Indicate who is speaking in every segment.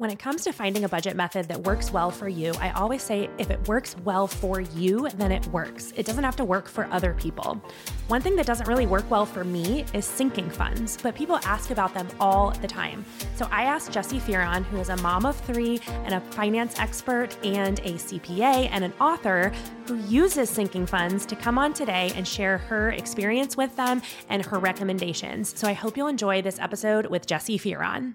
Speaker 1: When it comes to finding a budget method that works well for you, I always say if it works well for you, then it works. It doesn't have to work for other people. One thing that doesn't really work well for me is sinking funds, but people ask about them all the time. So I asked Jessi Fearon, who is a mom of three and a finance expert and a CPA and an author who uses sinking funds, to come on today and share her experience with them and her recommendations. So I hope you'll enjoy this episode with Jessi Fearon.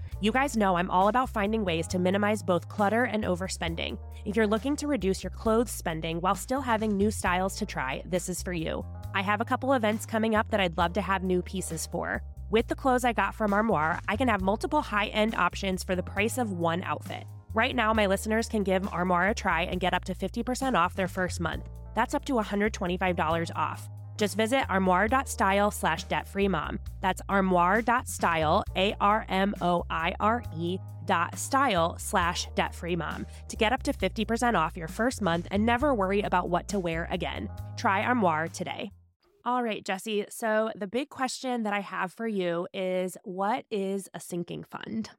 Speaker 1: You guys know I'm all about finding ways to minimize both clutter and overspending. If you're looking to reduce your clothes spending while still having new styles to try, this is for you. I have a couple events coming up that I'd love to have new pieces for. With the clothes I got from Armoire, I can have multiple high end options for the price of one outfit. Right now, my listeners can give Armoire a try and get up to 50% off their first month. That's up to $125 off. Just visit armoire.style slash debt free mom. That's armoire.style, A R M O I R E dot style slash debt free mom to get up to 50% off your first month and never worry about what to wear again. Try Armoire today. All right, Jessi. So, the big question that I have for you is what is a sinking fund?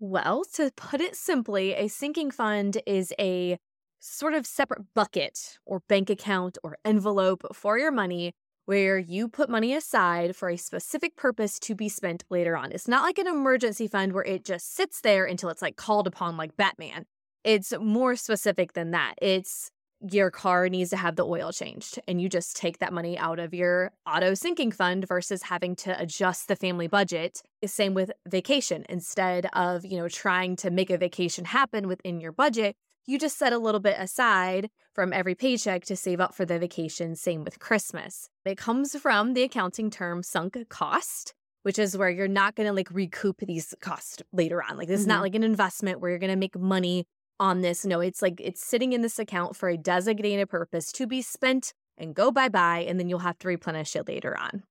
Speaker 2: Well, to put it simply, a sinking fund is a sort of separate bucket or bank account or envelope for your money where you put money aside for a specific purpose to be spent later on. It's not like an emergency fund where it just sits there until it's like called upon like Batman. It's more specific than that. It's your car needs to have the oil changed and you just take that money out of your auto sinking fund versus having to adjust the family budget same with vacation instead of you know trying to make a vacation happen within your budget you just set a little bit aside from every paycheck to save up for the vacation. Same with Christmas. It comes from the accounting term sunk cost, which is where you're not going to like recoup these costs later on. Like, this mm-hmm. is not mm-hmm. like an investment where you're going to make money on this. No, it's like it's sitting in this account for a designated purpose to be spent and go bye bye, and then you'll have to replenish it later on.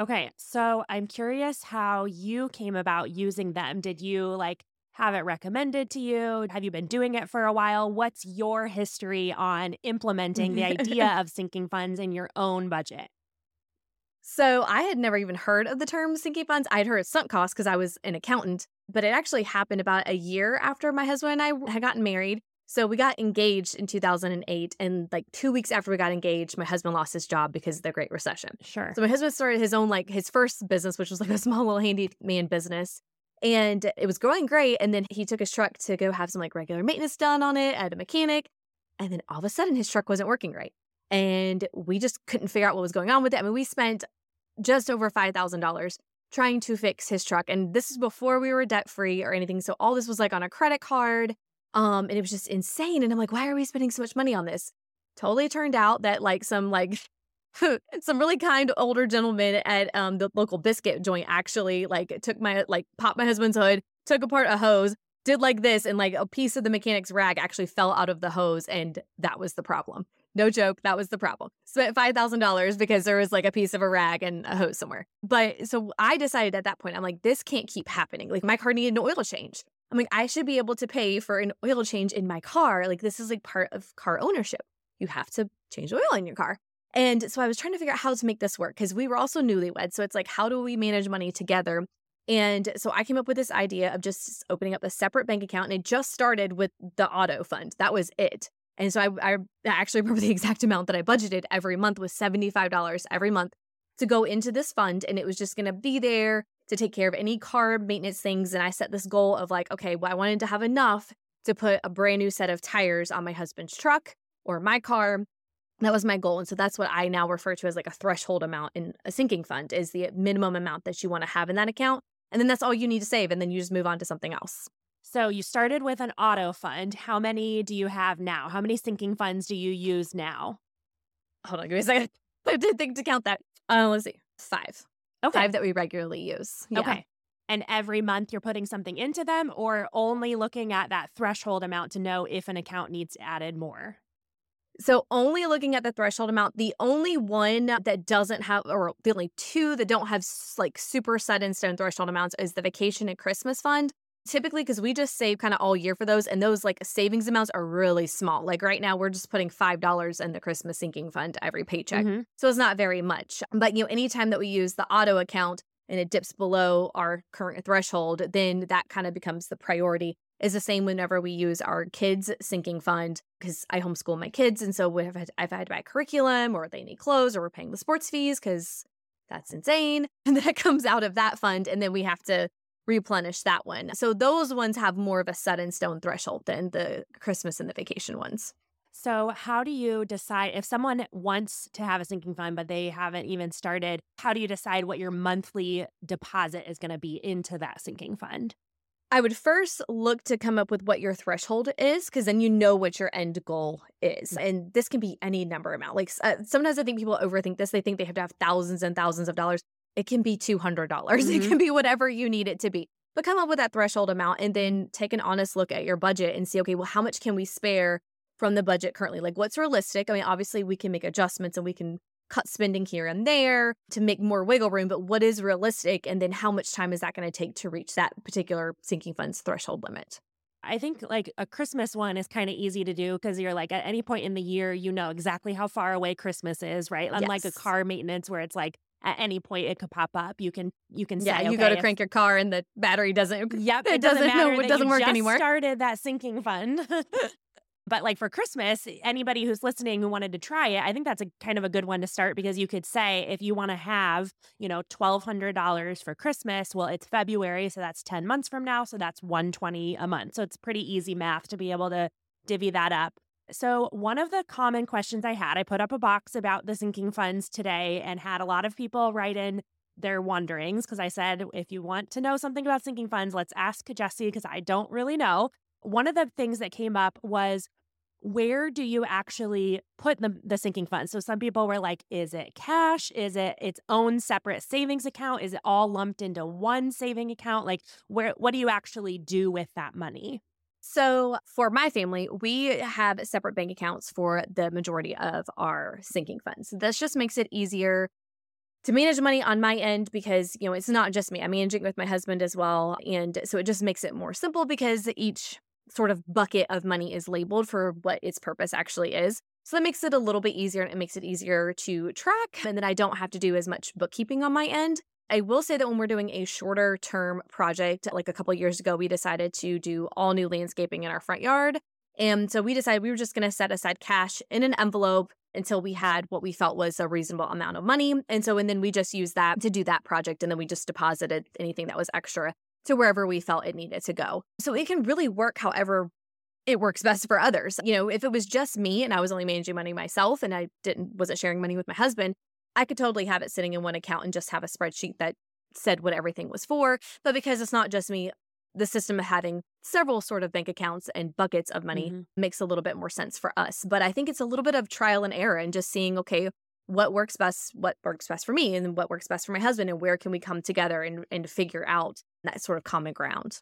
Speaker 1: Okay, so I'm curious how you came about using them. Did you like have it recommended to you? Have you been doing it for a while? What's your history on implementing the idea of sinking funds in your own budget?
Speaker 2: So, I had never even heard of the term sinking funds. I'd heard of sunk costs because I was an accountant, but it actually happened about a year after my husband and I had gotten married. So, we got engaged in 2008. And like two weeks after we got engaged, my husband lost his job because of the Great Recession.
Speaker 1: Sure.
Speaker 2: So, my husband started his own, like his first business, which was like a small little handyman business and it was going great. And then he took his truck to go have some like regular maintenance done on it at a mechanic. And then all of a sudden his truck wasn't working right. And we just couldn't figure out what was going on with it. I mean, we spent just over $5,000 trying to fix his truck. And this is before we were debt free or anything. So all this was like on a credit card. Um, and it was just insane. And I'm like, why are we spending so much money on this? Totally turned out that like some like some really kind older gentleman at um, the local biscuit joint actually like took my like popped my husband's hood, took apart a hose, did like this, and like a piece of the mechanic's rag actually fell out of the hose, and that was the problem. No joke, that was the problem. Spent five thousand dollars because there was like a piece of a rag and a hose somewhere. But so I decided at that point, I'm like, this can't keep happening. Like my car needed an oil change. I'm like, I should be able to pay for an oil change in my car. Like this is like part of car ownership. You have to change oil in your car. And so I was trying to figure out how to make this work because we were also newlyweds. So it's like, how do we manage money together? And so I came up with this idea of just opening up a separate bank account. And it just started with the auto fund. That was it. And so I, I actually remember the exact amount that I budgeted every month was $75 every month to go into this fund. And it was just going to be there to take care of any car maintenance things. And I set this goal of like, okay, well, I wanted to have enough to put a brand new set of tires on my husband's truck or my car that was my goal and so that's what i now refer to as like a threshold amount in a sinking fund is the minimum amount that you want to have in that account and then that's all you need to save and then you just move on to something else.
Speaker 1: So you started with an auto fund. How many do you have now? How many sinking funds do you use now?
Speaker 2: Hold on give me a second. I did think to count that. Uh, let's see. Five. Okay. Five that we regularly use
Speaker 1: yeah. okay. And every month you're putting something into them or only looking at that threshold amount to know if an account needs added more
Speaker 2: So, only looking at the threshold amount, the only one that doesn't have, or the only two that don't have like super set in stone threshold amounts is the vacation and Christmas fund. Typically, because we just save kind of all year for those, and those like savings amounts are really small. Like right now, we're just putting $5 in the Christmas sinking fund every paycheck. Mm-hmm. So, it's not very much. But, you know, anytime that we use the auto account, and it dips below our current threshold, then that kind of becomes the priority is the same whenever we use our kids sinking fund because I homeschool my kids. And so if I've had to buy curriculum or they need clothes or we're paying the sports fees because that's insane. And that comes out of that fund. And then we have to replenish that one. So those ones have more of a set in stone threshold than the Christmas and the vacation ones.
Speaker 1: So, how do you decide if someone wants to have a sinking fund, but they haven't even started? How do you decide what your monthly deposit is going to be into that sinking fund?
Speaker 2: I would first look to come up with what your threshold is, because then you know what your end goal is. Mm. And this can be any number amount. Like uh, sometimes I think people overthink this. They think they have to have thousands and thousands of dollars. It can be $200. dollars mm-hmm. It can be whatever you need it to be. But come up with that threshold amount and then take an honest look at your budget and see, okay, well, how much can we spare from the budget currently? Like what's realistic? I mean, obviously we can make adjustments and we can cut spending here and there to make more wiggle room, but what is realistic? And then how much time is that going to take to reach that particular sinking funds threshold limit?
Speaker 1: I think like a Christmas one is kind of easy to do because you're like at any point in the year, you know exactly how far away Christmas is, right? Unlike yes. a car maintenance where it's like at any point it could pop up. You can you can
Speaker 2: yeah.
Speaker 1: Say,
Speaker 2: you
Speaker 1: okay,
Speaker 2: go to if, crank your car and the battery doesn't.
Speaker 1: Yep, it, doesn't,
Speaker 2: doesn't
Speaker 1: know
Speaker 2: it doesn't work anymore.
Speaker 1: Started that sinking fund. But like for Christmas, eh, anybody who's listening who wanted to try it, I think that's a kind of a good one to start because you could say if you want to have, you know, $1200 for Christmas, well, it's February, so that's 10 months from now, so that's 120 a month. So it's pretty easy math to be able to divvy that up. So, one of the common questions I had, I put up a box about the sinking funds today and had a lot of people write in their wonderings because I said, if you want to know something about sinking funds, let's ask Jessi because I don't really know one of the things that came up was where do you actually put the, the sinking fund? So some people were like, is it cash? Is it its own separate savings account? Is it all lumped into one saving account? Like where what do you actually do with that money?
Speaker 2: So, for my family, we have separate bank accounts for the majority of our sinking funds. This just makes it easier to manage money on my end because, you know, it's not just me. I'm managing with my husband as well. And so it just makes it more simple because each sort of bucket of money is labeled for what its purpose actually is. So that makes it a little bit easier and it makes it easier to track. And then I don't have to do as much bookkeeping on my end. I will say that when we're doing a shorter term project, like a couple years ago, we decided to do all new landscaping in our front yard. And so we decided we were just going to set aside cash in an envelope until we had what we felt was a reasonable amount of money. And so, and then we just used that to do that project. And then we just deposited anything that was extra to wherever we felt it needed to go. So it can really work however it works best for others. You know, if it was just me and I was only managing money myself and I didn't wasn't sharing money with my husband, I could totally have it sitting in one account and just have a spreadsheet that said what everything was for. But because it's not just me, the system of having several sort of bank accounts and buckets of money mm-hmm. makes a little bit more sense for us. But I think it's a little bit of trial and error and just seeing, okay, what works best what works best for me and what works best for my husband and where can we come together and, and figure out that sort of common ground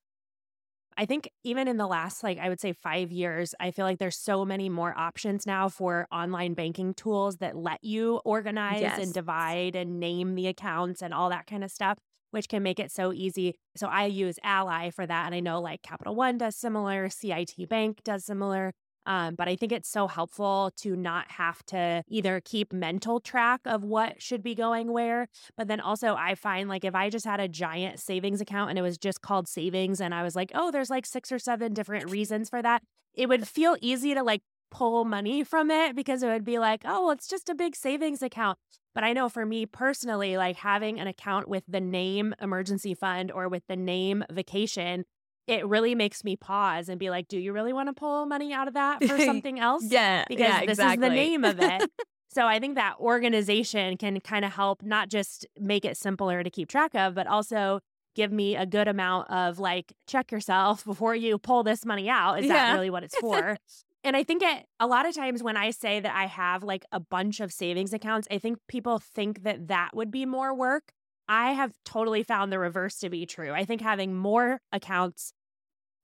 Speaker 1: I think even in the last, like, I would say five years, I feel like there's so many more options now for online banking tools that let you organize yes. and divide and name the accounts and all that kind of stuff, which can make it so easy. So I use Ally for that. And I know like Capital One does similar, CIT Bank does similar. Um, but I think it's so helpful to not have to either keep mental track of what should be going where, but then also I find like if I just had a giant savings account and it was just called savings and I was like, oh, there's like six or seven different reasons for that, it would feel easy to like pull money from it because it would be like, oh, well, it's just a big savings account. But I know for me personally, like having an account with the name emergency fund or with the name vacation it really makes me pause and be like, do you really want to pull money out of that for something else?
Speaker 2: yeah.
Speaker 1: Because
Speaker 2: yeah,
Speaker 1: this
Speaker 2: exactly.
Speaker 1: is the name of it. so I think that organization can kind of help not just make it simpler to keep track of, but also give me a good amount of like, check yourself before you pull this money out. Is yeah. that really what it's for? and I think it, a lot of times when I say that I have like a bunch of savings accounts, I think people think that that would be more work. I have totally found the reverse to be true. I think having more accounts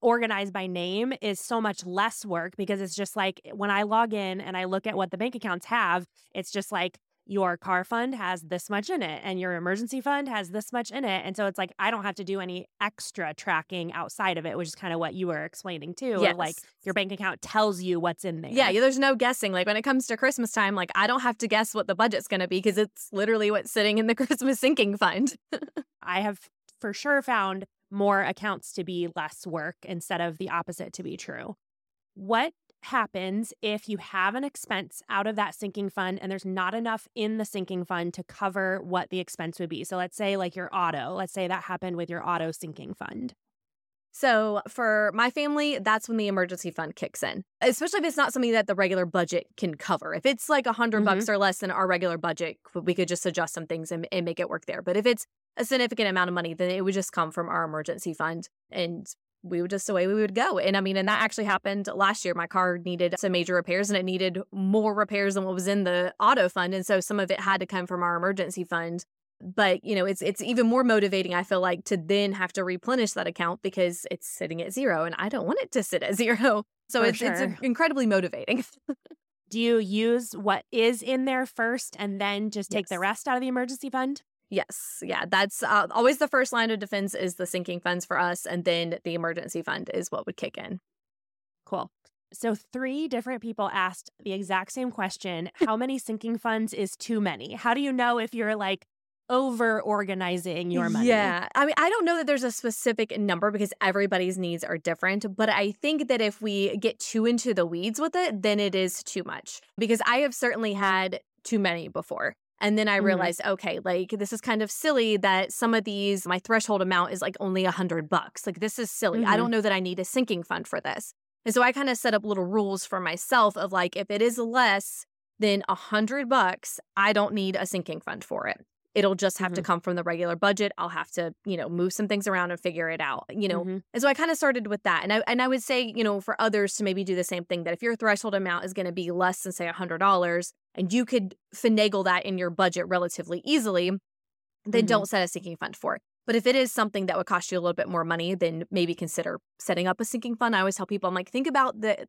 Speaker 1: organized by name is so much less work because it's just like when I log in and I look at what the bank accounts have, it's just like your car fund has this much in it and your emergency fund has this much in it. And so it's like I don't have to do any extra tracking outside of it, which is kind of what you were explaining too.
Speaker 2: Yes.
Speaker 1: Like your bank account tells you what's in there.
Speaker 2: Yeah, there's no guessing. Like when it comes to Christmas time, like I don't have to guess what the budget's going to be because it's literally what's sitting in the Christmas sinking fund.
Speaker 1: I have for sure found more accounts to be less work instead of the opposite to be true. What happens if you have an expense out of that sinking fund and there's not enough in the sinking fund to cover what the expense would be? So let's say, like your auto, let's say that happened with your auto sinking fund.
Speaker 2: So for my family, that's when the emergency fund kicks in, especially if it's not something that the regular budget can cover. If it's like a 100
Speaker 1: Mhm.
Speaker 2: bucks or less than our regular budget, we could just adjust some things and, and make it work there. But if it's a significant amount of money, then it would just come from our emergency fund and we would just the way we would go. And I mean, and that actually happened last year. My car needed some major repairs and it needed more repairs than what was in the auto fund. And so some of it had to come from our emergency fund. But you know, it's it's even more motivating, I feel like, to then have to replenish that account because it's sitting at zero and I don't want it to sit at zero. So
Speaker 1: For
Speaker 2: it's it's incredibly motivating.
Speaker 1: Do you use what is in there first and then just take the rest out of the emergency fund?
Speaker 2: Yes. Yeah. That's uh, always the first line of defense is the sinking funds for us. And then the emergency fund is what would kick in.
Speaker 1: Cool. So, three different people asked the exact same question How many sinking funds is too many? How do you know if you're like over organizing your money?
Speaker 2: Yeah. I mean, I don't know that there's a specific number because everybody's needs are different. But I think that if we get too into the weeds with it, then it is too much. Because I have certainly had too many before. And then I
Speaker 1: Mhm.
Speaker 2: realized, okay, like this is kind of silly that some of these, my threshold amount is like only a hundred bucks. Like this is silly. I
Speaker 1: Mhm.
Speaker 2: don't know that I need a sinking fund for this. And so I kind of set up little rules for myself of like, if it is less than a hundred bucks, I don't need a sinking fund for it. It'll just have to
Speaker 1: Mhm.
Speaker 2: come from the regular budget. I'll have to, you know, move some things around and figure it out. You know,
Speaker 1: Mhm.
Speaker 2: and so I kind of started with that. And I and I would say, you know, for others to maybe do the same thing that if your threshold amount is going to be less than say $100 and you could finagle that in your budget relatively easily, then
Speaker 1: Mhm.
Speaker 2: don't set a sinking fund for it. But if it is something that would cost you a little bit more money, then maybe consider setting up a sinking fund. I always tell people I'm like think about the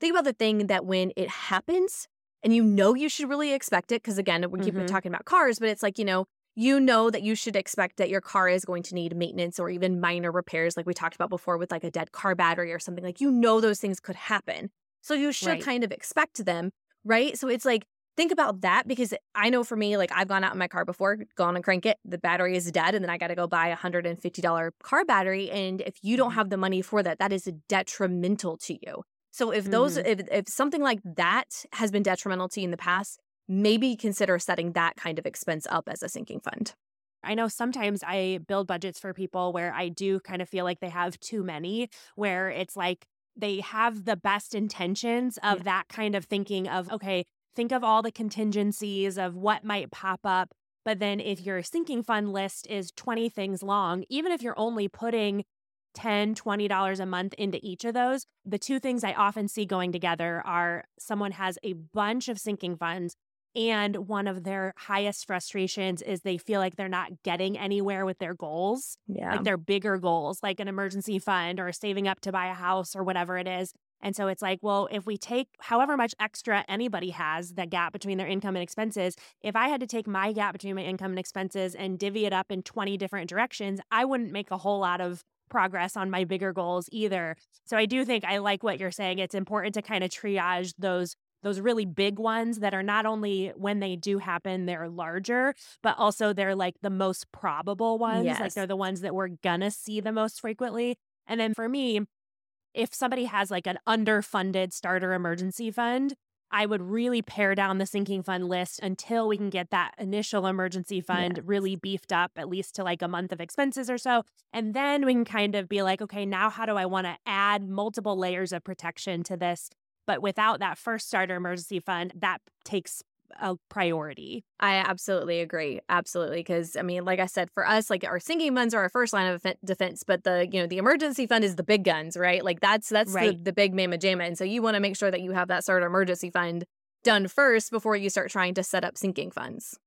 Speaker 2: think about the thing that when it happens and you know you should really expect it because again, we keep
Speaker 1: Mhm.
Speaker 2: talking about cars, but it's like, you know, you know that you should expect that your car is going to need maintenance or even minor repairs like we talked about before with like a dead car battery or something like you know those things could happen so you should
Speaker 1: Right.
Speaker 2: kind of expect them right so it's like think about that because i know for me like i've gone out in my car before gone and crank it the battery is dead and then i got to go buy a $150 car battery and if you don't
Speaker 1: Mhm.
Speaker 2: have the money for that that is detrimental to you so if those mm-hmm. if, if something like that has been detrimental to you in the past maybe consider setting that kind of expense up as a sinking fund.
Speaker 1: I know sometimes I build budgets for people where I do kind of feel like they have too many, where it's like they have the best intentions of
Speaker 2: Yeah.
Speaker 1: that kind of thinking of, okay, think of all the contingencies of what might pop up. But then if your sinking fund list is 20 things long, even if you're only putting 10 $20 a month into each of those the two things i often see going together are someone has a bunch of sinking funds and one of their highest frustrations is they feel like they're not getting anywhere with their goals,
Speaker 2: Yeah.
Speaker 1: like their bigger goals, like an emergency fund or saving up to buy a house or whatever it is. And so it's like, well, if we take however much extra anybody has, that gap between their income and expenses, if I had to take my gap between my income and expenses and divvy it up in 20 different directions, I wouldn't make a whole lot of progress on my bigger goals either. So I do think I like what you're saying. It's important to kind of triage those those really big ones that are not only when they do happen they're larger but also they're like the most probable ones like they're the ones that we're gonna see the most frequently and then for me if somebody has like an underfunded starter emergency fund i would really pare down the sinking fund list until we can get that initial emergency fund
Speaker 2: Yes.
Speaker 1: really beefed up at least to like a month of expenses or so and then we can kind of be like okay now how do i want to add multiple layers of protection to this but without that first starter emergency fund, that takes a priority.
Speaker 2: I absolutely agree. Absolutely. Because, I mean, like I said, for us, like our sinking funds are our first line of defense, but the, you know, the emergency fund is the big guns, right? Like that's, that's the,
Speaker 1: Right.
Speaker 2: the big mama jamma. And so you want to make sure that you have that sort of emergency fund done first before you start trying to set up sinking funds.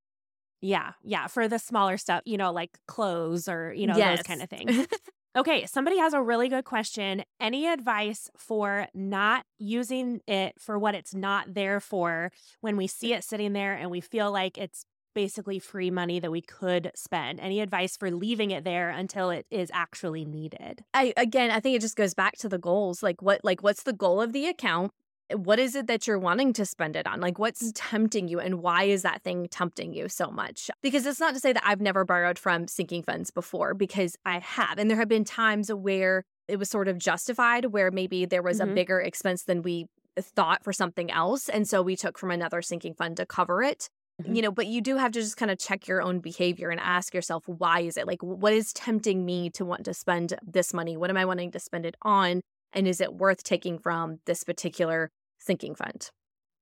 Speaker 1: Yeah. Yeah. For the smaller stuff, you know, like clothes or, you know, those kind of things. Okay, somebody has a really good question. Any advice for not using it for what it's not there for when we see it sitting there and we feel like it's basically free money that we could spend? Any advice for leaving it there until it is actually needed?
Speaker 2: I again, I think it just goes back to the goals. Like what like what's the goal of the account? What is it that you're wanting to spend it on? Like, what's tempting you, and why is that thing tempting you so much? Because it's not to say that I've never borrowed from sinking funds before, because I have. And there have been times where it was sort of justified, where maybe there was mm-hmm. a bigger expense than we thought for something else. And so we took from another sinking fund to cover it. Mm-hmm. You know, but you do have to just kind of check your own behavior and ask yourself, why is it? Like, what is tempting me to want to spend this money? What am I wanting to spend it on? And is it worth taking from this particular sinking fund?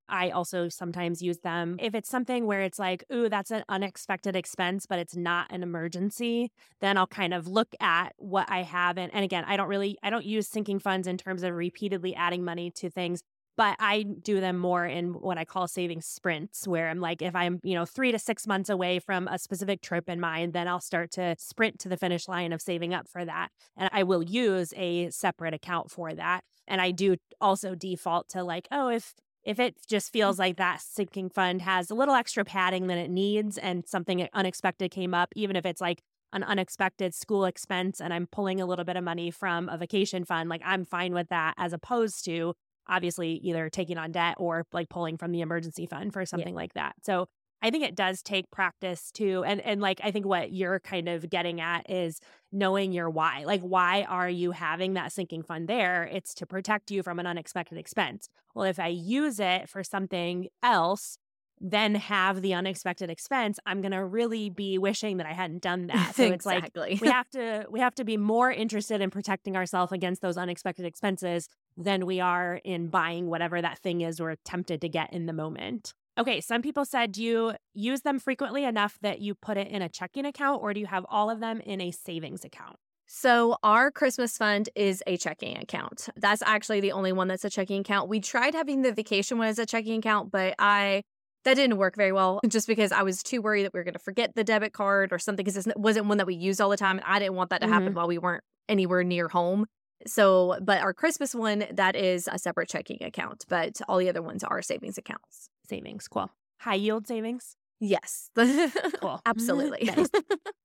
Speaker 1: I also sometimes use them if it's something where it's like, ooh, that's an unexpected expense, but it's not an emergency. Then I'll kind of look at what I have. And, and again, I don't really, I don't use sinking funds in terms of repeatedly adding money to things, but I do them more in what I call saving sprints, where I'm like, if I'm, you know, three to six months away from a specific trip in mind, then I'll start to sprint to the finish line of saving up for that. And I will use a separate account for that. And I do also default to like, oh, if if it just feels like that sinking fund has a little extra padding than it needs and something unexpected came up, even if it's like an unexpected school expense and I'm pulling a little bit of money from a vacation fund, like I'm fine with that as opposed to obviously either taking on debt or like pulling from the emergency fund for something yeah. like that. So I think it does take practice too. And and like I think what you're kind of getting at is knowing your why. Like why are you having that sinking fund there? It's to protect you from an unexpected expense. Well, if I use it for something else, then have the unexpected expense, I'm going to really be wishing that I hadn't done that. So it's like we have to we have to be more interested in protecting ourselves against those unexpected expenses than we are in buying whatever that thing is we're tempted to get in the moment. Okay, some people said, do you use them frequently enough that you put it in a checking account or do you have all of them in a savings account?
Speaker 2: So, our Christmas fund is a checking account. That's actually the only one that's a checking account. We tried having the vacation one as a checking account, but I that didn't work very well just because I was too worried that we were going to forget the debit card or something because it wasn't one that we used all the time. And I didn't want that to happen mm-hmm. while we weren't anywhere near home. So, but our Christmas one, that is a separate checking account, but all the other ones are savings accounts.
Speaker 1: Savings. Cool. High yield savings?
Speaker 2: Yes.
Speaker 1: cool.
Speaker 2: Absolutely.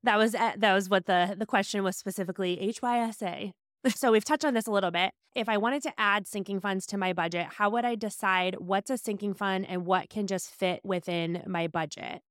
Speaker 1: that was uh, that was what the the question was specifically HYSA. So we've touched on this a little bit. If I wanted to add sinking funds to my budget, how would I decide what's a sinking fund and what can just fit within my budget?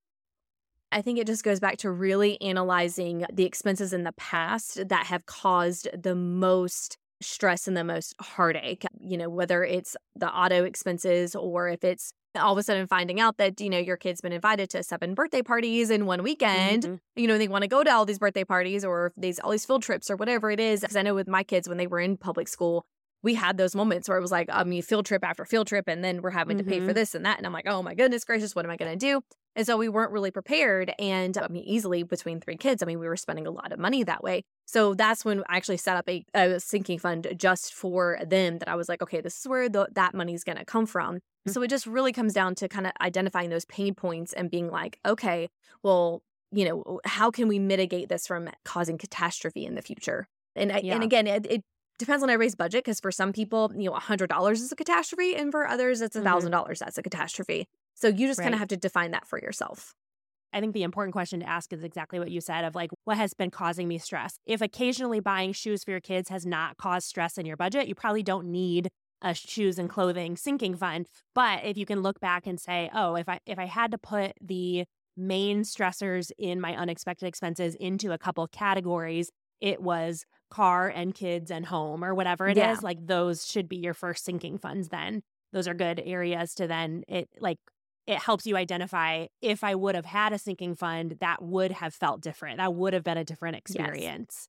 Speaker 2: I think it just goes back to really analyzing the expenses in the past that have caused the most stress and the most heartache. You know, whether it's the auto expenses or if it's all of a sudden finding out that, you know, your kid's been invited to seven birthday parties in one weekend. Mm-hmm. You know, they want to go to all these birthday parties or these all these field trips or whatever it is. Because I know with my kids when they were in public school, we had those moments where it was like, I mean, field trip after field trip, and then we're having mm-hmm. to pay for mm-hmm. this and that. And I'm like, oh my goodness gracious, what am I going to do? And so we weren't really prepared. And I mean, easily between three kids, I mean, we were spending a lot of money that way. So that's when I actually set up a, a sinking fund just for them that I was like, okay, this is where the, that money is going to come from. Mm-hmm. So it just really comes down to kind of identifying those pain points and being like, okay, well, you know, how can we mitigate this from causing catastrophe in the future? And yeah. and again, it, it depends on everybody's budget because for some people, you know, $100 is a catastrophe. And for others, it's 1,000 mm-hmm. dollars that's a catastrophe. So you just right. kind of have to define that for yourself.
Speaker 1: I think the important question to ask is exactly what you said of like, what has been causing me stress? If occasionally buying shoes for your kids has not caused stress in your budget, you probably don't need a shoes and clothing sinking fund. But if you can look back and say, oh, if I if I had to put the main stressors in my unexpected expenses into a couple categories, it was car and kids and home or whatever it yeah. is. Like those should be your first sinking funds then. Those are good areas to then it like it helps you identify if I would have had a sinking fund, that would have felt different. That would have been a different experience. Yes.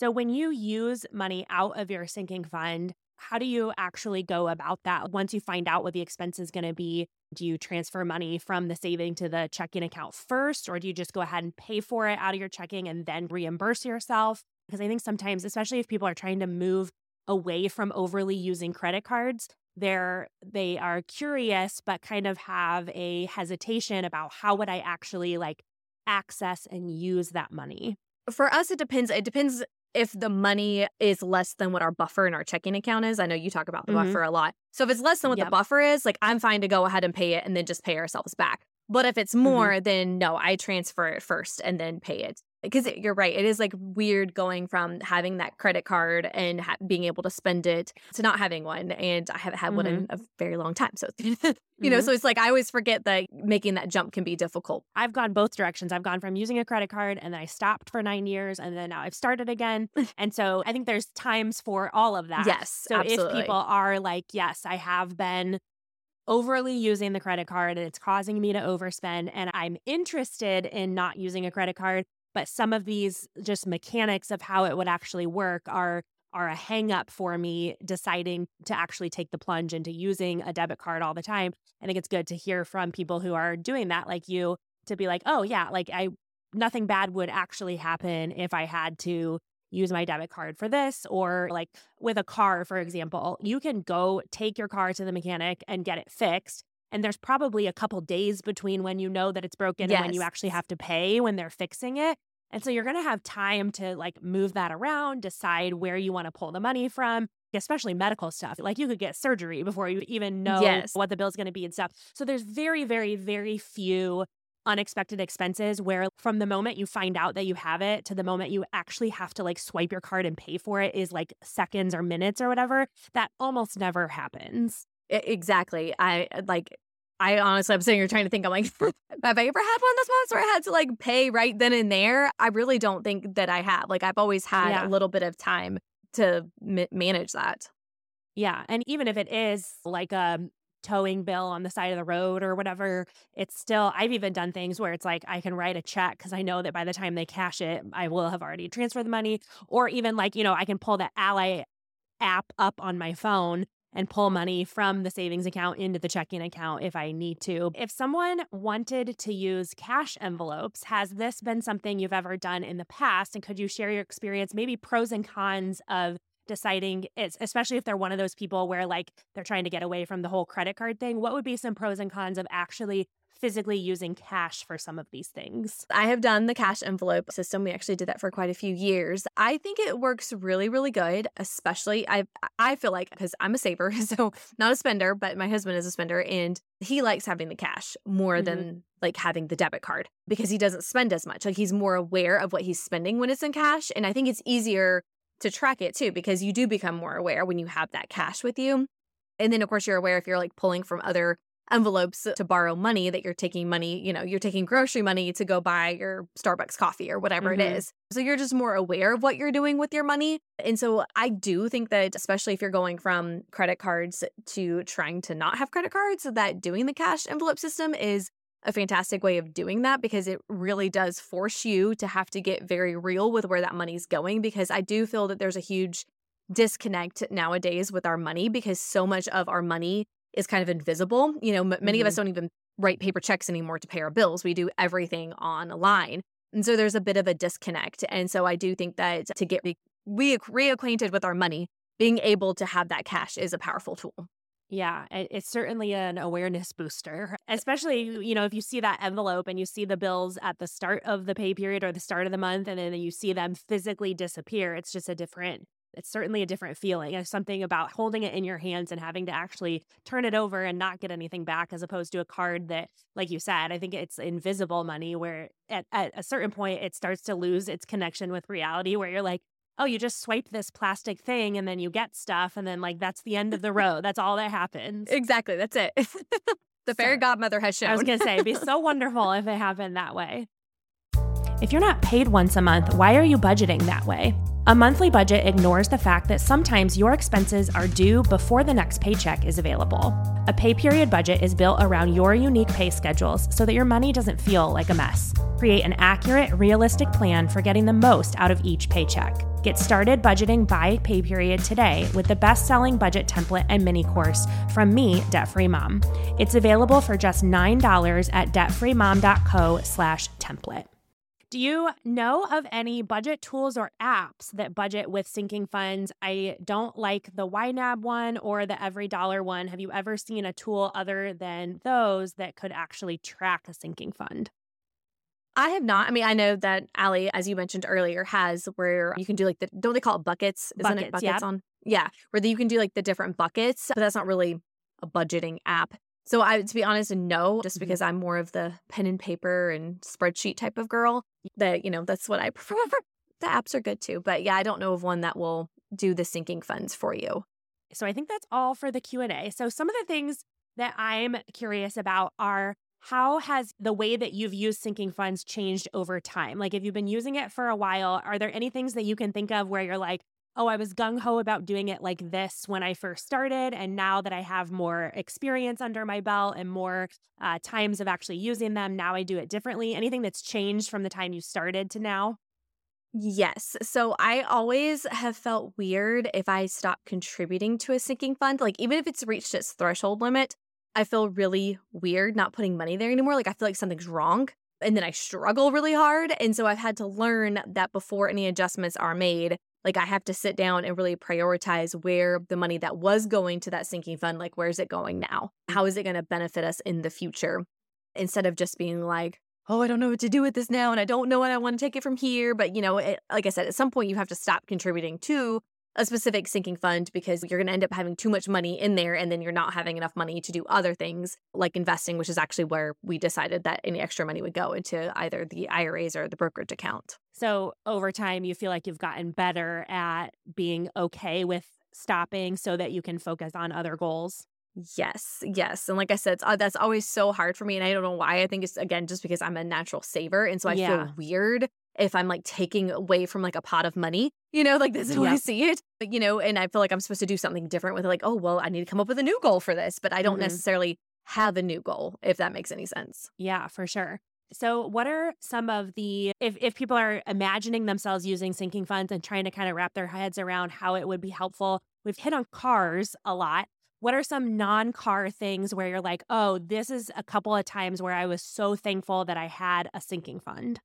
Speaker 1: So, when you use money out of your sinking fund, how do you actually go about that? Once you find out what the expense is going to be, do you transfer money from the saving to the checking account first, or do you just go ahead and pay for it out of your checking and then reimburse yourself? Because I think sometimes, especially if people are trying to move away from overly using credit cards, they're they are curious but kind of have a hesitation about how would I actually like access and use that money.
Speaker 2: For us it depends it depends if the money is less than what our buffer in our checking account is. I know you talk about the
Speaker 1: Mhm.
Speaker 2: buffer a lot. So if it's less than what
Speaker 1: Yep.
Speaker 2: the buffer is, like I'm fine to go ahead and pay it and then just pay ourselves back. But if it's mm-hmm. more, then no, I transfer it first and then pay it. Because you're right, it is like weird going from having that credit card and ha- being able to spend it to not having one. And I haven't had one in a very long time. So, you know,
Speaker 1: Mhm.
Speaker 2: so it's like I always forget that making that jump can be difficult.
Speaker 1: I've gone both directions. I've gone from using a credit card and then I stopped for nine years and then now I've started again. and so I think there's times for all of that.
Speaker 2: Yes,
Speaker 1: So if people are like, yes, I have been overly using the credit card and it's causing me to overspend and I'm interested in not using a credit card, but some of these just mechanics of how it would actually work are are a hang up for me deciding to actually take the plunge into using a debit card all the time. I think it's good to hear from people who are doing that like you to be like, "Oh yeah, like I nothing bad would actually happen if I had to use my debit card for this or like with a car for example you can go take your car to the mechanic and get it fixed and there's probably a couple days between when you know that it's broken and when you actually have to pay when they're fixing it and so you're going to have time to like move that around decide where you want to pull the money from especially medical stuff like you could get surgery before you even know
Speaker 2: Yes.
Speaker 1: what the bill's going to be and stuff so there's very very very few unexpected expenses where from the moment you find out that you have it to the moment you actually have to like swipe your card and pay for it is like seconds or minutes or whatever that almost never happens
Speaker 2: exactly. I like. I honestly, I'm sitting here trying to think. I'm like, have I ever had one of those moments where I had to like pay right then and there? I really don't think that I have. Like, I've always had
Speaker 1: Yeah.
Speaker 2: a little bit of time to ma- manage that.
Speaker 1: yeah and even if it is like a towing bill on the side of the road or whatever it's still i've even done things where it's like i can write a check because i know that by the time they cash it i will have already transferred the money or even like you know i can pull the ally app up on my phone and pull money from the savings account into the checking account if I need to. If someone wanted to use cash envelopes, has this been something you've ever done in the past? And could you share your experience, maybe pros and cons of deciding it's especially if they're one of those people where like they're trying to get away from the whole credit card thing what would be some pros and cons of actually physically using cash for some of these things
Speaker 2: I have done the cash envelope system. We actually did that for quite a few years. I think it works really, really good, especially I I feel like because I'm a saver, so not a spender, but my husband is a spender and he likes having the cash more
Speaker 1: Mhm.
Speaker 2: than like having the debit card because he doesn't spend as much. Like he's more aware of what he's spending when it's in cash. And I think it's easier to track it too because you do become more aware when you have that cash with you. And then of course you're aware if you're like pulling from other envelopes to borrow money that you're taking money, you know, you're taking grocery money to go buy your Starbucks coffee or whatever
Speaker 1: Mhm.
Speaker 2: it is. So you're just more aware of what you're doing with your money. And so I do think that especially if you're going from credit cards to trying to not have credit cards, that doing the cash envelope system is a fantastic way of doing that because it really does force you to have to get very real with where that money's going because I do feel that there's a huge disconnect nowadays with our money because so much of our money is kind of invisible. You know, m- many of us mm-hmm. don't even write paper checks anymore to pay our bills. We do everything online. And so there's a bit of a disconnect. And so I do think that to get re- re- reacquainted with our money, being able to have that cash is a powerful tool.
Speaker 1: Yeah, it's certainly an awareness booster, especially, you know, if you see that envelope and you see the bills at the start of the pay period or the start of the month, and then you see them physically disappear. It's just a different, it's certainly a different feeling. There's something about holding it in your hands and having to actually turn it over and not get anything back as opposed to a card that, like you said, I think it's invisible money where at, at a certain point it starts to lose its connection with reality where you're like, oh, you just swipe this plastic thing and then you get stuff. And then, like, that's the end of the road. That's all that happens.
Speaker 2: Exactly. That's it. the fairy
Speaker 1: So-
Speaker 2: godmother has shown.
Speaker 1: I was going to say, it'd be so wonderful if it happened that way. If you're not paid once a month, why are you budgeting that way? A monthly budget ignores the fact that sometimes your expenses are due before the next paycheck is available. A pay period budget is built around your unique pay schedules so that your money doesn't feel like a mess. Create an accurate, realistic plan for getting the most out of each paycheck. Get started budgeting by pay period today with the best-selling budget template and mini course from me, Debt Free Mom. It's available for just $9 at debtfreemom.co/template. Do you know of any budget tools or apps that budget with sinking funds? I don't like the YNAB one or the Every Dollar one. Have you ever seen a tool other than those that could actually track a sinking fund?
Speaker 2: I have not. I mean, I know that Ally, as you mentioned earlier, has where you can do like the don't they call it buckets? Isn't
Speaker 1: Buckets,
Speaker 2: it buckets
Speaker 1: yeah.
Speaker 2: on? Yeah, where you can do like the different buckets, but that's not really a budgeting app. So I, to be honest, no, just
Speaker 1: Mhm.
Speaker 2: because I'm more of the pen and paper and spreadsheet type of girl. That you know, that's what I prefer. The apps are good too, but yeah, I don't know of one that will do the sinking funds for you.
Speaker 1: So I think that's all for the Q&A. So some of the things that I'm curious about are how has the way that you've used sinking funds changed over time? Like if you've been using it for a while, are there any things that you can think of where you're like, "Oh, I was gung ho about doing it like this when I first started, and now that I have more experience under my belt and more uh, times of actually using them, now I do it differently." Anything that's changed from the time you started to now?
Speaker 2: Yes. So I always have felt weird if I stop contributing to a sinking fund. Like, even if it's reached its threshold limit, I feel really weird not putting money there anymore. Like, I feel like something's wrong. And then I struggle really hard. And so I've had to learn that before any adjustments are made, like, I have to sit down and really prioritize where the money that was going to that sinking fund, like, where's it going now? How is it going to benefit us in the future? Instead of just being like, oh, I don't know what to do with this now, and I don't know what I want to take it from here. But, you know, it, like I said, at some point you have to stop contributing to a specific sinking fund because you're going to end up having too much money in there, and then you're not having enough money to do other things like investing, which is actually where we decided that any extra money would go into either the IRAs or the brokerage account.
Speaker 1: So over time, you feel like you've gotten better at being okay with stopping so that you can focus on other goals.
Speaker 2: Yes, yes. And like I said, it's, uh, that's always so hard for me. And I don't know why. I think it's, again, just because I'm a natural saver. And so I
Speaker 1: Yeah.
Speaker 2: feel weird if I'm like taking away from like a pot of money, you know, like this is how I see it. But, you know, and I feel like I'm supposed to do something different with it. Like, oh, well, I need to come up with a new goal for this. But I don't
Speaker 1: Mhm.
Speaker 2: necessarily have a new goal, if that makes any sense.
Speaker 1: Yeah, for sure. So, what are some of the if if people are imagining themselves using sinking funds and trying to kind of wrap their heads around how it would be helpful? We've hit on cars a lot. What are some non-car things where you're like, "Oh, this is a couple of times where I was so thankful that I had a sinking fund."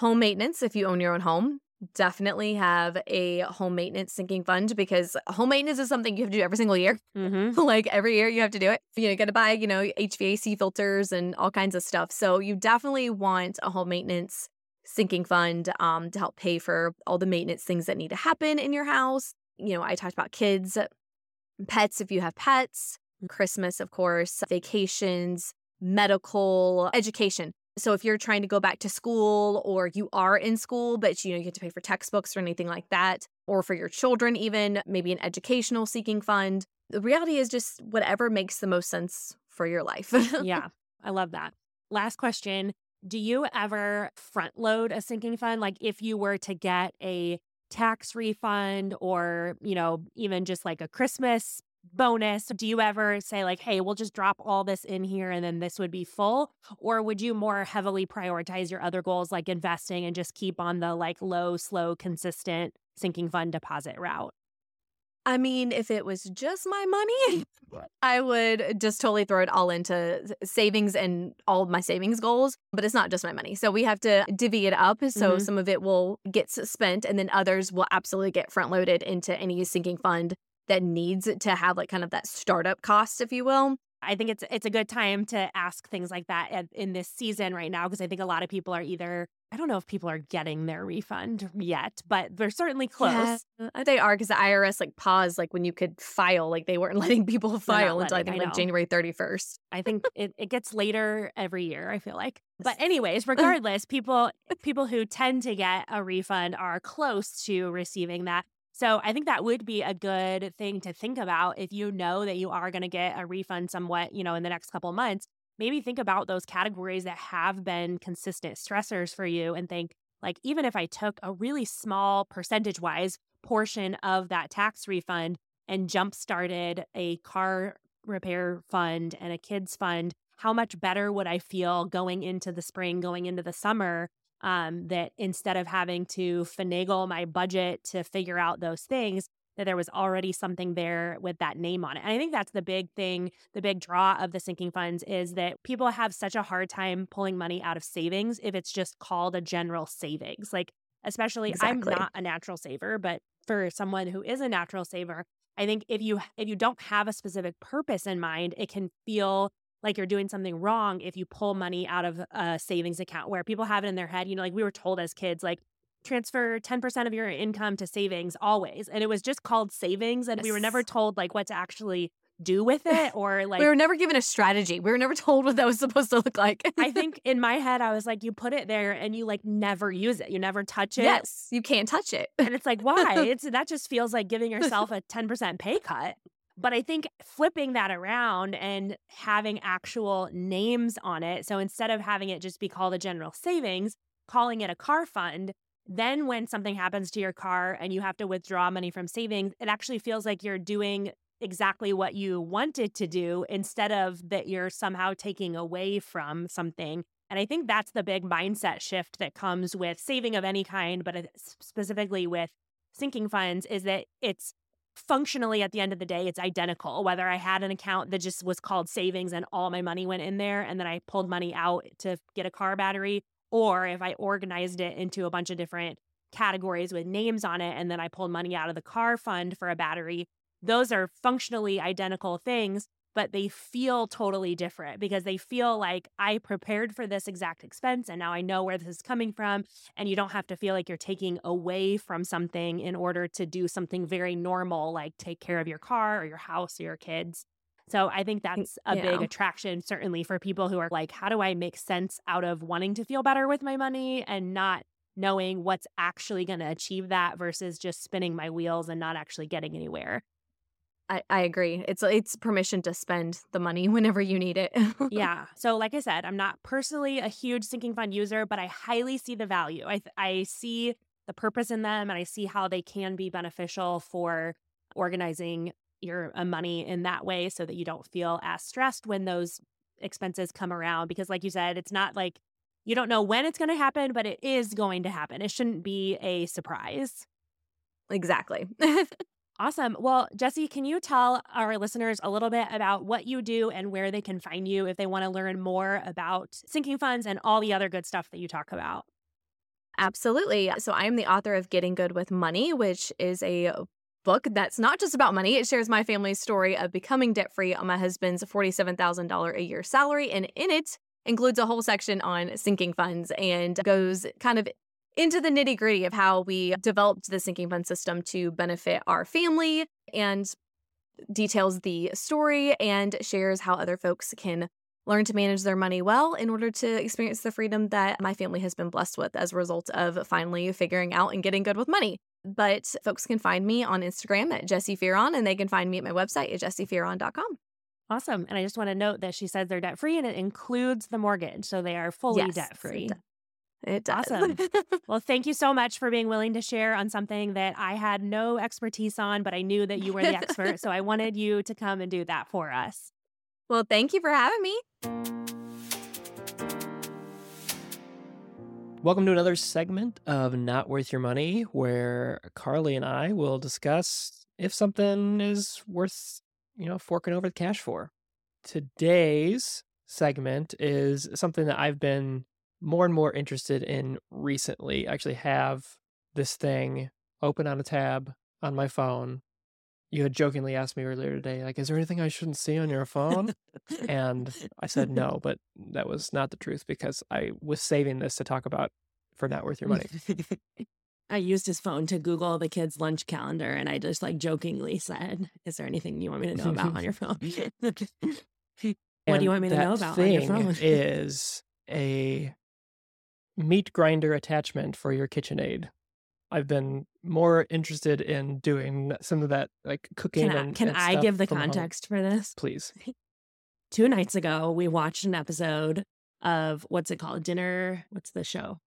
Speaker 2: Home maintenance, if you own your own home, definitely have a home maintenance sinking fund because home maintenance is something you have to do every single year.
Speaker 1: Mhm.
Speaker 2: like every year you have to do it. You know, got to buy, you know, HVAC filters and all kinds of stuff. So you definitely want a home maintenance sinking fund um, to help pay for all the maintenance things that need to happen in your house. You know, I talked about kids, pets if you have pets, Christmas, of course, vacations, medical, education. So if you're trying to go back to school or you are in school, but you know, you have to pay for textbooks or anything like that, or for your children, even maybe an educational sinking fund. The reality is just whatever makes the most sense for your life.
Speaker 1: yeah, I love that. Last question. Do you ever front load a sinking fund? Like if you were to get a tax refund or, you know, even just like a Christmas bonus, do you ever say, like, hey, we'll just drop all this in here and then this would be full? Or would you more heavily prioritize your other goals like investing and just keep on the like low, slow, consistent sinking fund deposit route?
Speaker 2: I mean, if it was just my money, I would just totally throw it all into savings and all of my savings goals. But it's not just my money. So we have to divvy it up. So
Speaker 1: Mhm.
Speaker 2: some of it will get spent and then others will absolutely get front loaded into any sinking fund that needs to have like kind of that startup cost, if you will.
Speaker 1: I think it's it's a good time to ask things like that at, in this season right now because I think a lot of people are either I don't know if people are getting their refund yet, but they're certainly close.
Speaker 2: Yeah, they are because the IRS like paused like when you could file, like they weren't letting people file until I think
Speaker 1: I
Speaker 2: like. January 31st.
Speaker 1: I think it, it gets later every year, I feel like. But anyways, regardless, people people who tend to get a refund are close to receiving that. So I think that would be a good thing to think about if you know that you are going to get a refund somewhat, you know, in the next couple months. Maybe think about those categories that have been consistent stressors for you and think like even if I took a really small percentage wise portion of that tax refund and jump started a car repair fund and a kids fund, how much better would I feel going into the spring, going into the summer? Um, that instead of having to finagle my budget to figure out those things, that there was already something there with that name on it. And I think that's the big thing, the big draw of the sinking funds is that people have such a hard time pulling money out of savings if it's just called a general savings. Like, especially
Speaker 2: Exactly.
Speaker 1: I'm not a natural saver, but for someone who is a natural saver, I think if you if you don't have a specific purpose in mind, it can feel like you're doing something wrong if you pull money out of a savings account where people have it in their head. You know, like we were told as kids, like transfer 10% of your income to savings always. And it was just called savings. And yes. we were never told like what to actually do with it or like
Speaker 2: we were never given a strategy we were never told what that was supposed to look like
Speaker 1: i think in my head i was like you put it there and you like never use it you never touch it
Speaker 2: yes you can't touch it
Speaker 1: and it's like why it's that just feels like giving yourself a 10% pay cut but I think flipping that around and having actual names on it. So instead of having it just be called a general savings, calling it a car fund, then when something happens to your car and you have to withdraw money from savings, it actually feels like you're doing exactly what you wanted to do instead of that you're somehow taking away from something. And I think that's the big mindset shift that comes with saving of any kind, but specifically with sinking funds is that it's functionally at the end of the day it's identical whether i had an account that just was called savings and all my money went in there and then i pulled money out to get a car battery or if i organized it into a bunch of different categories with names on it and then i pulled money out of the car fund for a battery. Those are functionally identical things but they feel totally different because they feel like I prepared for this exact expense and now I know where this is coming from. And you don't have to feel like you're taking away from something in order to do something very normal, like take care of your car or your house or your kids. So I think that's a yeah. big attraction, certainly for people who are like, how do I make sense out of wanting to feel better with my money and not knowing what's actually going to achieve that versus just spinning my wheels and not actually getting anywhere.
Speaker 2: I, I agree. It's it's permission to spend the money whenever you need it.
Speaker 1: yeah. So like I said, I'm not personally a huge sinking fund user, but I highly see the value. I I see the purpose in them and I see how they can be beneficial for organizing your uh, money in that way so that you don't feel as stressed when those expenses come around because like you said, it's not like you don't know when it's going to happen, but it is going to happen. It shouldn't be a surprise.
Speaker 2: Exactly.
Speaker 1: Awesome. Well, Jessi, can you tell our listeners a little bit about what you do and where they can find you if they want to learn more about sinking funds and all the other good stuff that you talk about?
Speaker 2: Absolutely. So, I am the author of Getting Good with Money, which is a book that's not just about money. It shares my family's story of becoming debt free on my husband's $47,000 a year salary. And in it, includes a whole section on sinking funds and goes kind of into the nitty gritty of how we developed the sinking fund system to benefit our family and details the story and shares how other folks can learn to manage their money well in order to experience the freedom that my family has been blessed with as a result of finally figuring out and getting good with money. But folks can find me on Instagram at Jessi Fearon and they can find me at my website at jessifearon.com.
Speaker 1: Awesome. And I just want to note that she says they're debt free and it includes the mortgage. So they are fully yes, debt free.
Speaker 2: It does.
Speaker 1: Awesome. well, thank you so much for being willing to share on something that I had no expertise on, but I knew that you were the expert. so I wanted you to come and do that for us.
Speaker 2: Well, thank you for having me.
Speaker 3: Welcome to another segment of Not Worth Your Money, where Carly and I will discuss if something is worth, you know, forking over the cash for. Today's segment is something that I've been more and more interested in recently. I actually have this thing open on a tab on my phone. You had jokingly asked me earlier today, like, is there anything I shouldn't see on your phone? and I said no, but that was not the truth because I was saving this to talk about for not worth your money.
Speaker 1: I used his phone to Google the kids' lunch calendar and I just like jokingly said, Is there anything you want me to know about on your phone? what do you want me to know about on your phone?
Speaker 3: is a meat grinder attachment for your KitchenAid. I've been more interested in doing some of that, like cooking.
Speaker 1: Can I,
Speaker 3: and,
Speaker 1: can
Speaker 3: and
Speaker 1: I give the context home. for this?
Speaker 3: Please.
Speaker 1: Two nights ago, we watched an episode of what's it called? Dinner. What's the show?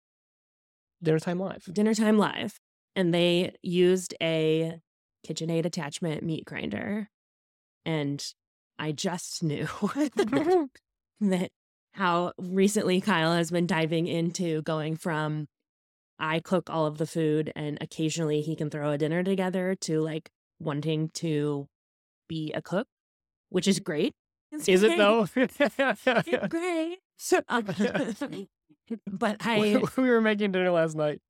Speaker 3: Dinner Time Live.
Speaker 1: Dinner Time Live. And they used a KitchenAid attachment meat grinder. And I just knew that how recently Kyle has been diving into going from I cook all of the food and occasionally he can throw a dinner together to like wanting to be a cook, which is great.
Speaker 3: It's is great. it though?
Speaker 1: it's great. Um, but I
Speaker 3: we were making dinner last night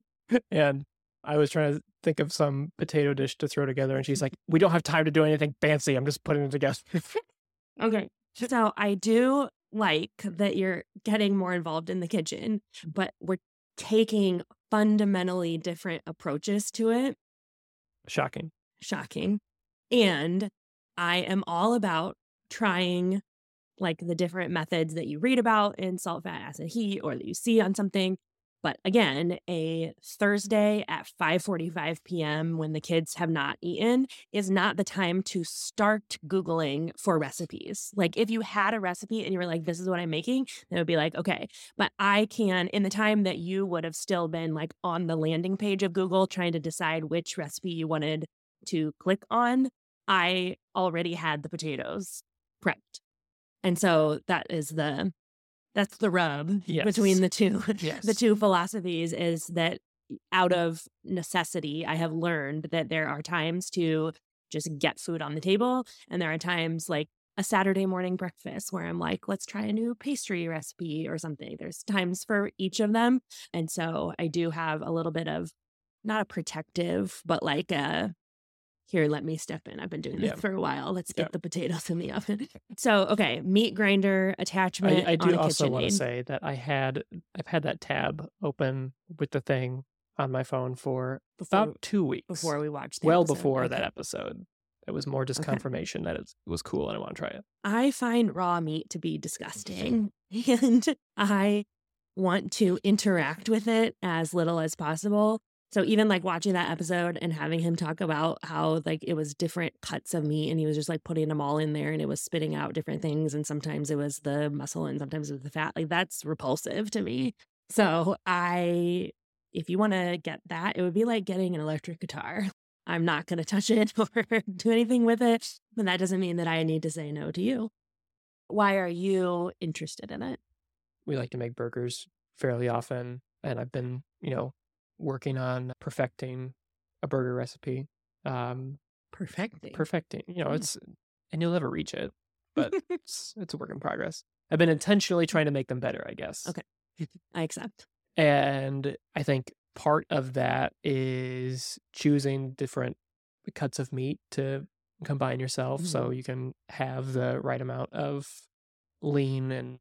Speaker 3: and I was trying to think of some potato dish to throw together and she's like, "We don't have time to do anything fancy. I'm just putting it together."
Speaker 1: okay. So I do like that you're getting more involved in the kitchen, mm-hmm. but we're taking fundamentally different approaches to it.
Speaker 3: Shocking.
Speaker 1: Shocking. And I am all about trying like the different methods that you read about in salt, fat, acid, heat, or that you see on something. But again, a Thursday at 5:45 p.m. when the kids have not eaten is not the time to start googling for recipes. Like if you had a recipe and you were like this is what I'm making, it would be like okay, but I can in the time that you would have still been like on the landing page of Google trying to decide which recipe you wanted to click on, I already had the potatoes prepped. And so that is the that's the rub
Speaker 3: Yes.
Speaker 1: between the two
Speaker 3: Yes.
Speaker 1: the two philosophies is that out of necessity I have learned that there are times to just get food on the table and there are times like a Saturday morning breakfast where I'm like let's try a new pastry recipe or something there's times for each of them and so I do have a little bit of not a protective but like a here let me step in i've been doing this
Speaker 3: Yeah.
Speaker 1: for a while let's
Speaker 3: Yeah.
Speaker 1: get the potatoes in the oven so okay meat grinder attachment
Speaker 3: I, I do also want to say that I had I've had that tab open with the thing on my phone for
Speaker 1: Before-
Speaker 3: about two weeks.
Speaker 1: before we watched the
Speaker 3: well
Speaker 1: episode.
Speaker 3: before that episode. It was more just
Speaker 1: Okay.
Speaker 3: confirmation that it was cool and I want to try it.
Speaker 1: I find raw meat to be disgusting and I want to interact with it as little as possible. So even like watching that episode and having him talk about how like it was different cuts of meat and he was just like putting them all in there and it was spitting out different things and sometimes it was the muscle and sometimes it was the fat. Like that's repulsive to me. So I if you want to get that, it would be like getting an electric guitar. I'm not going to touch it or do anything with it, but that doesn't mean that I need to say no to you. Why are you interested in it?
Speaker 3: We like to make burgers fairly often and I've been, you know, working on perfecting a burger recipe. Um
Speaker 1: Perfecting.
Speaker 3: perfecting, you know,
Speaker 1: Mm.
Speaker 3: it's and you'll never reach it, but it's it's a work in progress. I've been intentionally trying to make them better, I guess.
Speaker 1: Okay. I accept.
Speaker 3: And I think part of that is choosing different cuts of meat to combine yourself so
Speaker 1: Mm-hmm.
Speaker 3: you can have the right amount of lean and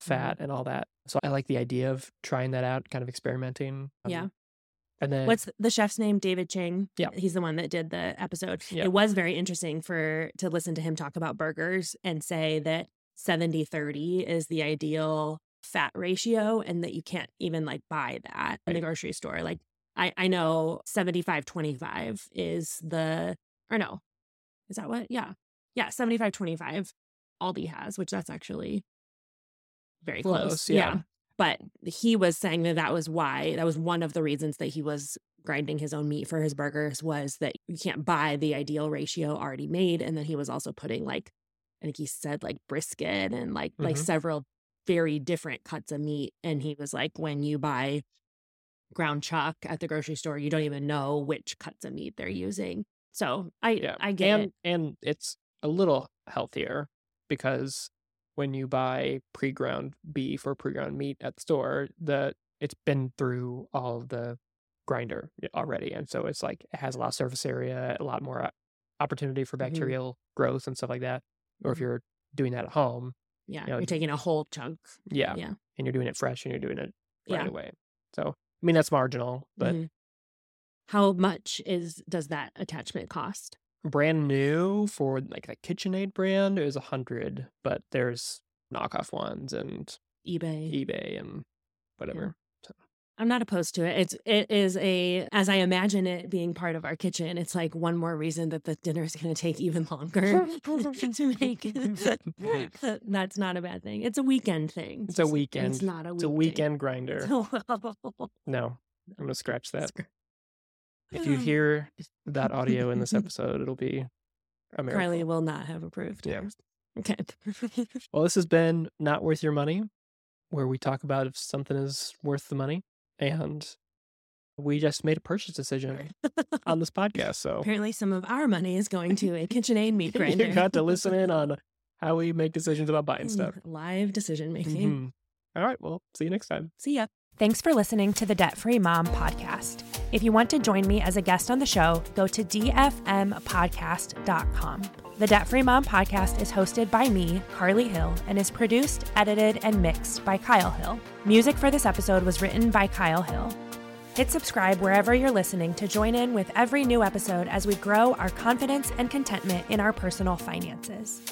Speaker 3: fat
Speaker 1: Mm-hmm.
Speaker 3: and all that. So I like the idea of trying that out, kind of experimenting.
Speaker 1: Yeah.
Speaker 3: And then
Speaker 1: What's the chef's name? David Chang.
Speaker 3: Yeah.
Speaker 1: He's the one that did the episode.
Speaker 3: Yeah.
Speaker 1: It was very interesting for to listen to him talk about burgers and say that 70 30 is the ideal fat ratio and that you can't even like buy that in the grocery store. Like I, I know 75 25 is the or no. Is that what? Yeah. Yeah, 75 25 Aldi has, which that's actually very close.
Speaker 3: Close, yeah.
Speaker 1: But he was saying that that was why, that was one of the reasons that he was grinding his own meat for his burgers was that you can't buy the ideal ratio already made. And then he was also putting like, I think he said like brisket and like like
Speaker 3: Mhm.
Speaker 1: several very different cuts of meat. And he was like, when you buy ground chuck at the grocery store, you don't even know which cuts of meat they're using. So I
Speaker 3: yeah.
Speaker 1: I get
Speaker 3: and
Speaker 1: it.
Speaker 3: and it's a little healthier because when you buy pre-ground beef or pre-ground meat at the store, the it's been through all the grinder already, and so it's like it has a lot of surface area, a lot more uh, opportunity for
Speaker 1: Mhm.
Speaker 3: bacterial growth and stuff like that. Or if
Speaker 1: Mhm.
Speaker 3: you're doing that at home,
Speaker 1: Yeah.
Speaker 3: know,
Speaker 1: you're taking a whole chunk.
Speaker 3: yeah,
Speaker 1: Yeah.
Speaker 3: and you're doing it fresh and you're doing it right
Speaker 1: Yeah.
Speaker 3: away. So I mean that's marginal, but
Speaker 1: Mhm. How much is does that attachment cost?
Speaker 3: Brand new for like the KitchenAid brand is a hundred, but there's knockoff ones and
Speaker 1: eBay.
Speaker 3: eBay and whatever.
Speaker 1: I'm not opposed to it. It's it is a as I imagine it being part of our kitchen. It's like one more reason that the dinner is going to take even longer to make. That's not a bad thing. It's a weekend thing.
Speaker 3: It's a weekend.
Speaker 1: It's not a
Speaker 3: It's a weekend grinder. No, I'm gonna scratch that. If you hear that audio in this episode, it'll be a miracle.
Speaker 1: Carly will not have approved.
Speaker 3: Yeah.
Speaker 1: Okay.
Speaker 3: Well, this has been not worth your money, where we talk about if something is worth the money, and we just made a purchase decision on this podcast. So
Speaker 1: Apparently, some of our money is going to a KitchenAid meat grinder.
Speaker 3: you got to listen in on how we make decisions about buying stuff.
Speaker 1: Live decision making.
Speaker 3: Mhm. All right. Well, see you next time.
Speaker 1: See ya. Thanks for listening to the Debt Free Mom podcast. If you want to join me as a guest on the show, go to dfmpodcast.com. The Debt Free Mom podcast is hosted by me, Carly Hill, and is produced, edited, and mixed by Kyle Hill. Music for this episode was written by Kyle Hill. Hit subscribe wherever you're listening to join in with every new episode as we grow our confidence and contentment in our personal finances.